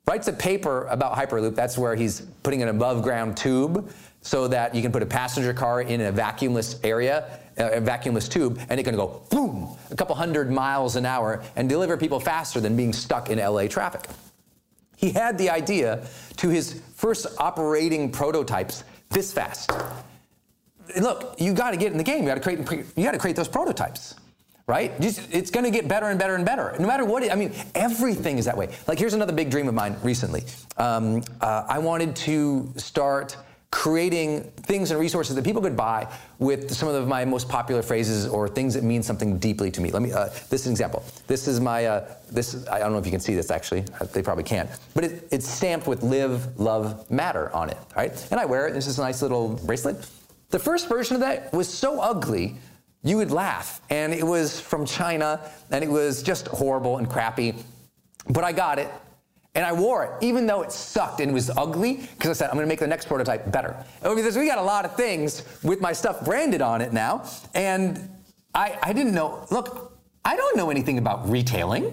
writes a paper about Hyperloop. That's where he's putting an above ground tube so that you can put a passenger car in a vacuumless area, a vacuumless tube, and it can go boom, a couple hundred miles an hour and deliver people faster than being stuck in LA traffic. He had the idea to his first operating prototypes this fast look, you got to get in the game. You got to create, you got to create those prototypes, right? It's going to get better and better and better. No matter what, it, I mean, everything is that way. Like, here's another big dream of mine recently. Um, uh, I wanted to start creating things and resources that people could buy with some of my most popular phrases or things that mean something deeply to me. Let me. Uh, this is an example. This is my. Uh, this. I don't know if you can see this actually. Uh, they probably can't. But it, it's stamped with "Live, Love, Matter" on it, right? And I wear it. This is a nice little bracelet. The first version of that was so ugly, you would laugh. And it was from China, and it was just horrible and crappy. But I got it, and I wore it, even though it sucked and it was ugly, because I said, I'm gonna make the next prototype better. Because we got a lot of things with my stuff branded on it now, and I, I didn't know, look, I don't know anything about retailing.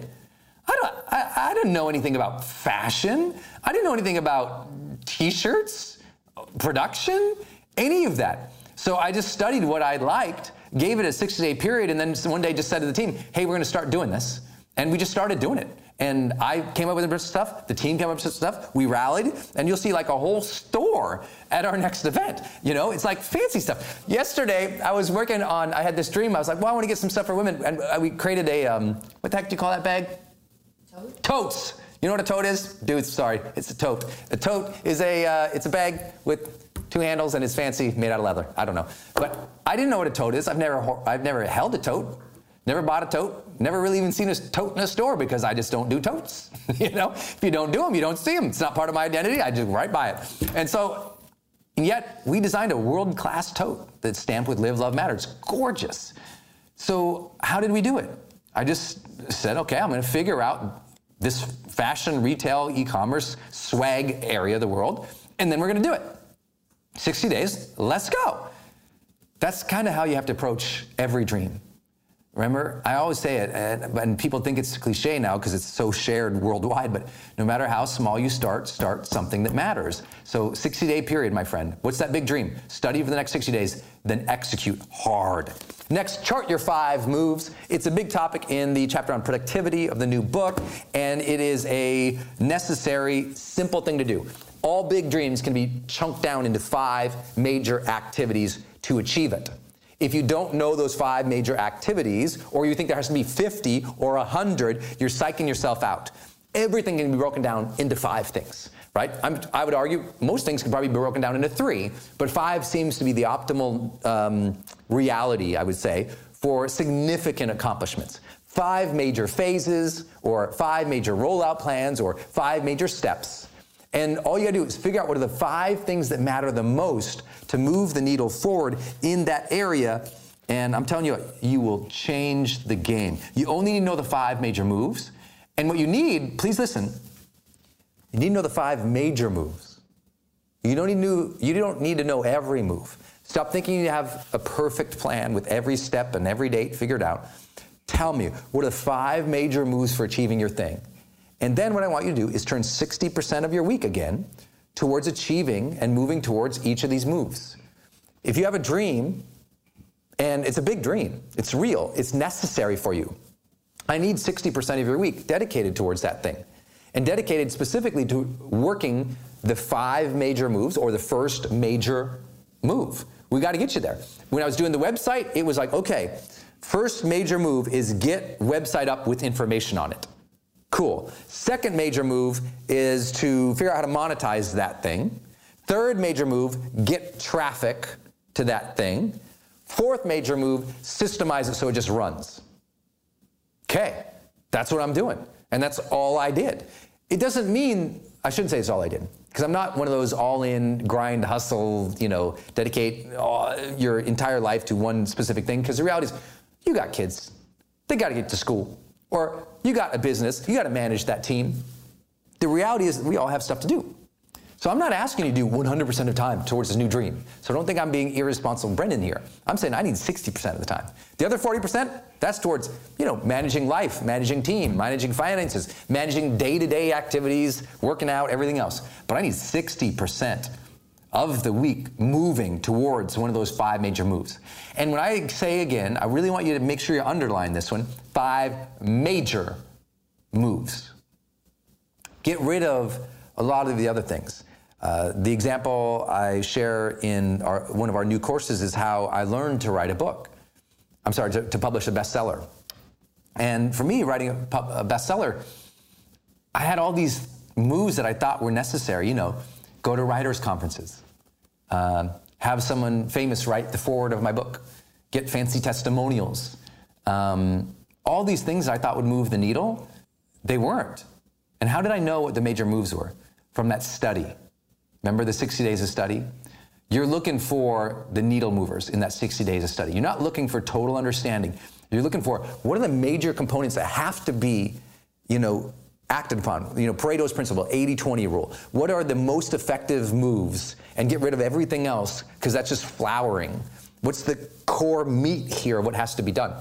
I, don't, I, I didn't know anything about fashion. I didn't know anything about t shirts, production any of that. So I just studied what I liked, gave it a 60 day period, and then one day just said to the team, hey, we're gonna start doing this. And we just started doing it. And I came up with a bunch of stuff, the team came up with some stuff, we rallied, and you'll see like a whole store at our [LAUGHS] next event. You know, it's like fancy stuff. Yesterday, I was working on, I had this dream, I was like, well, I wanna get some stuff for women. And uh, we created a, um, what the heck do you call that bag? Tote. Totes. You know what a tote is? Dude, sorry, it's a tote. A tote is a, uh, it's a bag with two handles, and it's fancy, made out of leather. I don't know. But I didn't know what a tote is. I've never, I've never held a tote. Never bought a tote. Never really even seen a tote in a store because I just don't do totes. [LAUGHS] you know, if you don't do them, you don't see them. It's not part of my identity. I just right by it. And so, and yet we designed a world-class tote that's stamped with "Live, Love, Matter." It's gorgeous. So how did we do it? I just said, okay, I'm going to figure out this fashion, retail, e-commerce, swag area of the world, and then we're going to do it. 60 days. Let's go. That's kind of how you have to approach every dream. Remember, I always say it, and, and people think it's cliche now because it's so shared worldwide, but no matter how small you start, start something that matters. So, 60 day period, my friend. What's that big dream? Study for the next 60 days, then execute hard. Next, chart your five moves. It's a big topic in the chapter on productivity of the new book, and it is a necessary, simple thing to do. All big dreams can be chunked down into five major activities to achieve it. If you don't know those five major activities, or you think there has to be 50 or 100, you're psyching yourself out. Everything can be broken down into five things, right? I'm, i would argue most things can probably be broken down into three, but five seems to be the optimal um, reality, I would say, for significant accomplishments. Five major phases, or five major rollout plans, or five major steps. And all you gotta do is figure out what are the five things that matter the most to move the needle forward in that area. And I'm telling you, you will change the game. You only need to know the five major moves. And what you need, please listen, you need to know the five major moves. You don't need to, you don't need to know every move. Stop thinking you have a perfect plan with every step and every date figured out. Tell me, what are the five major moves for achieving your thing? And then what I want you to do is turn 60% of your week again towards achieving and moving towards each of these moves. If you have a dream, and it's a big dream, it's real, it's necessary for you. I need 60% of your week dedicated towards that thing and dedicated specifically to working the five major moves or the first major move. We got to get you there. When I was doing the website, it was like, okay, first major move is get website up with information on it. Cool. Second major move is to figure out how to monetize that thing. Third major move, get traffic to that thing. Fourth major move, systemize it so it just runs. Okay, that's what I'm doing. And that's all I did. It doesn't mean, I shouldn't say it's all I did, because I'm not one of those all in, grind, hustle, you know, dedicate all, your entire life to one specific thing. Because the reality is, you got kids, they got to get to school. Or you got a business, you got to manage that team. The reality is we all have stuff to do. So I'm not asking you to do 100% of time towards this new dream. So don't think I'm being irresponsible Brendon here. I'm saying I need 60% of the time. The other 40%, that's towards, you know, managing life, managing team, managing finances, managing day-to-day activities, working out, everything else. But I need 60% of the week moving towards one of those five major moves. And when I say again, I really want you to make sure you underline this one five major moves. Get rid of a lot of the other things. Uh, the example I share in our, one of our new courses is how I learned to write a book. I'm sorry, to, to publish a bestseller. And for me, writing a, a bestseller, I had all these moves that I thought were necessary. You know, go to writers' conferences, uh, have someone famous write the foreword of my book, get fancy testimonials. Um, all these things I thought would move the needle, they weren't. And how did I know what the major moves were? From that study. Remember the 60 days of study? You're looking for the needle movers in that 60 days of study. You're not looking for total understanding. You're looking for what are the major components that have to be, you know, acted upon. You know, Pareto's principle, 80-20 rule. What are the most effective moves and get rid of everything else because that's just flowering. What's the core meat here of what has to be done?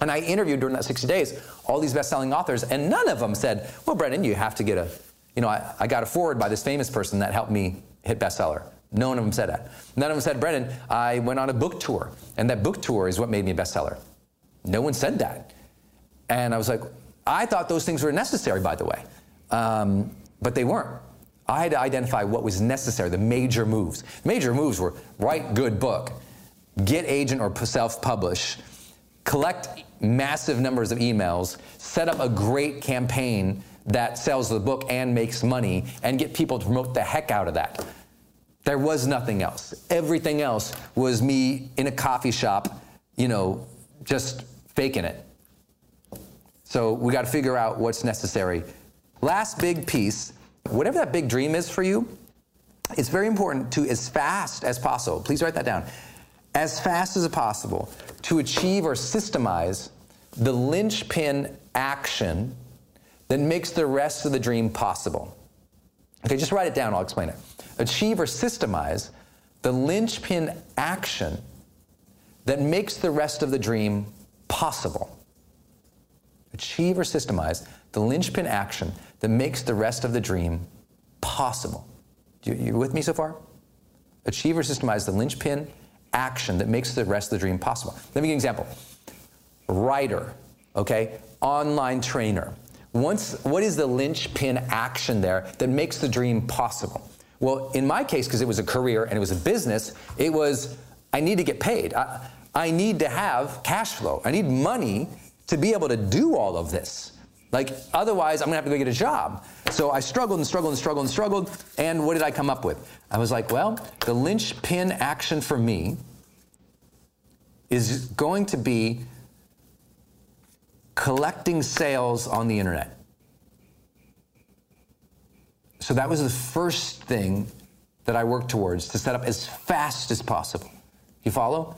And I interviewed during that 60 days all these best-selling authors, and none of them said, well, Brendon, you have to get a, you know, I, I got a forward by this famous person that helped me hit bestseller. None of them said that. None of them said, Brendon, I went on a book tour, and that book tour is what made me a bestseller. No one said that. And I was like, I thought those things were necessary, by the way, um, but they weren't. I had to identify what was necessary, the major moves. Major moves were write good book, get agent or self-publish, collect massive numbers of emails, set up a great campaign that sells the book and makes money, and get people to promote the heck out of that. There was nothing else. Everything else was me in a coffee shop, you know, just faking it So we got to figure out what's necessary. Last big piece, whatever that big dream is for you, it's very important to, as fast as possible, please write that down, as fast as possible, to achieve or systemize the linchpin action that makes the rest of the dream possible. Okay, just write it down, I'll explain it. Achieve or systemize the linchpin action that makes the rest of the dream possible. Achieve or systemize the linchpin action that makes the rest of the dream possible. You, you with me so far? Achieve or systemize the linchpin action that makes the rest of the dream possible. Let me give you an example. Writer, okay? Online trainer. Once, what is the linchpin action there that makes the dream possible? Well, in my case, because it was a career and it was a business, it was I need to get paid. I, I need to have cash flow. I need money to be able to do all of this. Like, otherwise, I'm gonna have to go get a job. So I struggled and struggled and struggled and struggled. And what did I come up with? I was like, well, the linchpin action for me is going to be collecting sales on the internet. So that was the first thing that I worked towards to set up as fast as possible. You follow?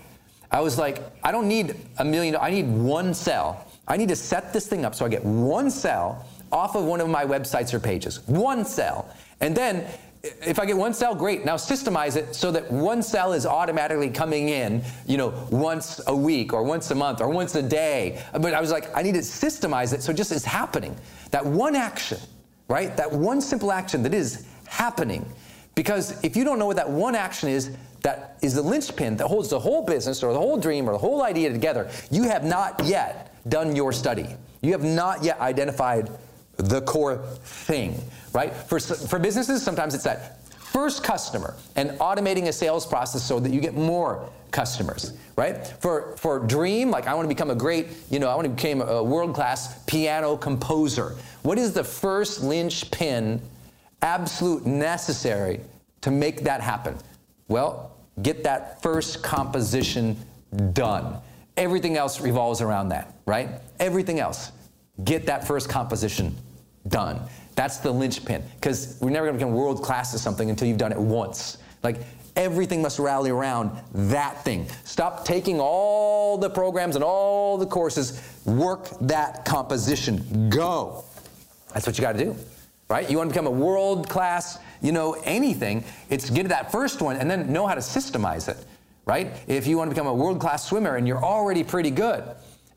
I was like, I don't need a million, I need one sale. I need to set this thing up so I get one sale off of one of my websites or pages. One sale. And then if I get one cell, great. Now systemize it so that one cell is automatically coming in, you know, once a week or once a month or once a day. But I was like, I need to systemize it so it just is happening. That one action, right? That one simple action that is happening. Because if you don't know what that one action is, that is the linchpin that holds the whole business or the whole dream or the whole idea together, you have not yet done your study. You have not yet identified the core thing, right? For, for businesses, sometimes it's that first customer and automating a sales process so that you get more customers, right? For, for dream, like I want to become a great, you know, I want to become a world-class piano composer. What is the first linchpin, absolute necessary to make that happen? Well, get that first composition done. Everything else revolves around that, right? Everything else. Get that first composition done. That's the linchpin. Because we're never going to become world class at something until you've done it once. Like everything must rally around that thing. Stop taking all the programs and all the courses. Work that composition. Go. That's what you got to do. Right? You want to become a world class, you know, anything. It's get that first one and then know how to systemize it. Right? If you want to become a world class swimmer and you're already pretty good,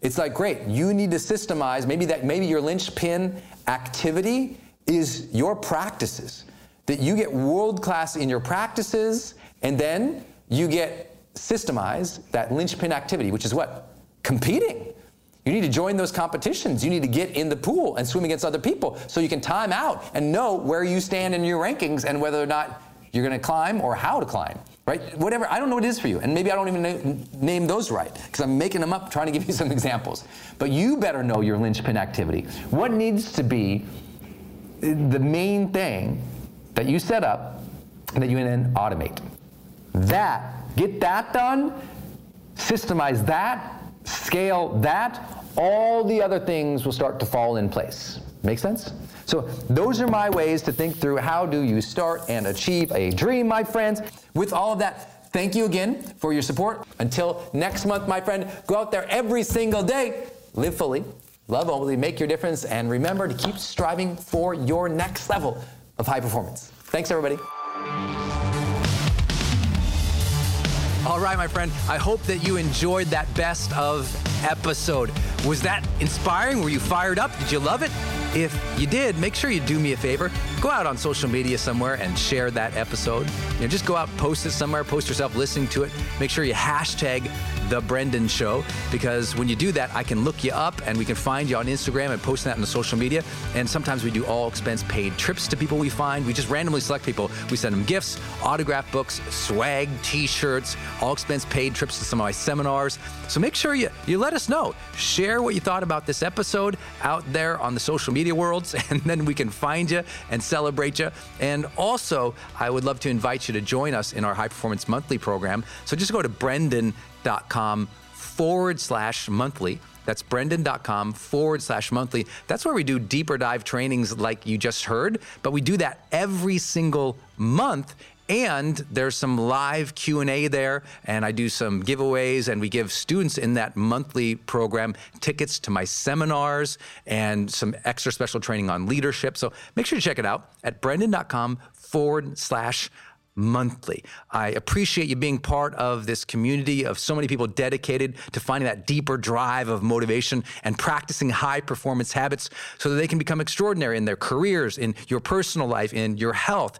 it's like, great, you need to systemize, maybe that maybe your linchpin activity is your practices. That you get world class in your practices, and then you get systemized that linchpin activity, which is what? Competing. You need to join those competitions. You need to get in the pool and swim against other people so you can time out and know where you stand in your rankings and whether or not you're going to climb or how to climb right? Whatever, I don't know what it is for you. And maybe I don't even na- name those right because I'm making them up trying to give you [LAUGHS] some examples. But you better know your linchpin activity. What needs to be eh, the main thing that you set up that you then automate? That, get that done, systemize that, scale that, all the other things will start to fall in place. Make sense? So those are my ways to think through how do you start and achieve a dream, my friends. With all of that, thank you again for your support. Until next month, my friend, go out there every single day, live fully, love only, make your difference, and remember to keep striving for your next level of high performance. Thanks, everybody. All right, my friend, I hope that you enjoyed that best of episode. Was that inspiring? Were you fired up? Did you love it? If you did, make sure you do me a favor. Go out on social media somewhere and share that episode. You know, just go out, post it somewhere, post yourself listening to it. Make sure you hashtag the Brendon Show because when you do that, I can look you up and we can find you on Instagram and post that on the social media. And sometimes we do all expense paid trips to people we find. We just randomly select people. We send them gifts, autograph books, swag, t-shirts, all expense paid trips to some of my seminars. So make sure you, you let us know. Share what you thought about this episode out there on the social media worlds, [LAUGHS] and then we can find you and celebrate you. And also, I would love to invite you to join us in our High Performance Monthly program. So just go to Brendon.com forward slash monthly. That's brendon.com forward slash monthly. That's where we do deeper dive trainings like you just heard, but we do that every single month and there's some live q&a there and i do some giveaways and we give students in that monthly program tickets to my seminars and some extra special training on leadership so make sure to check it out at brendon.com forward slash monthly. I appreciate you being part of this community of so many people dedicated to finding that deeper drive of motivation and practicing high performance habits so that they can become extraordinary in their careers, in your personal life, in your health.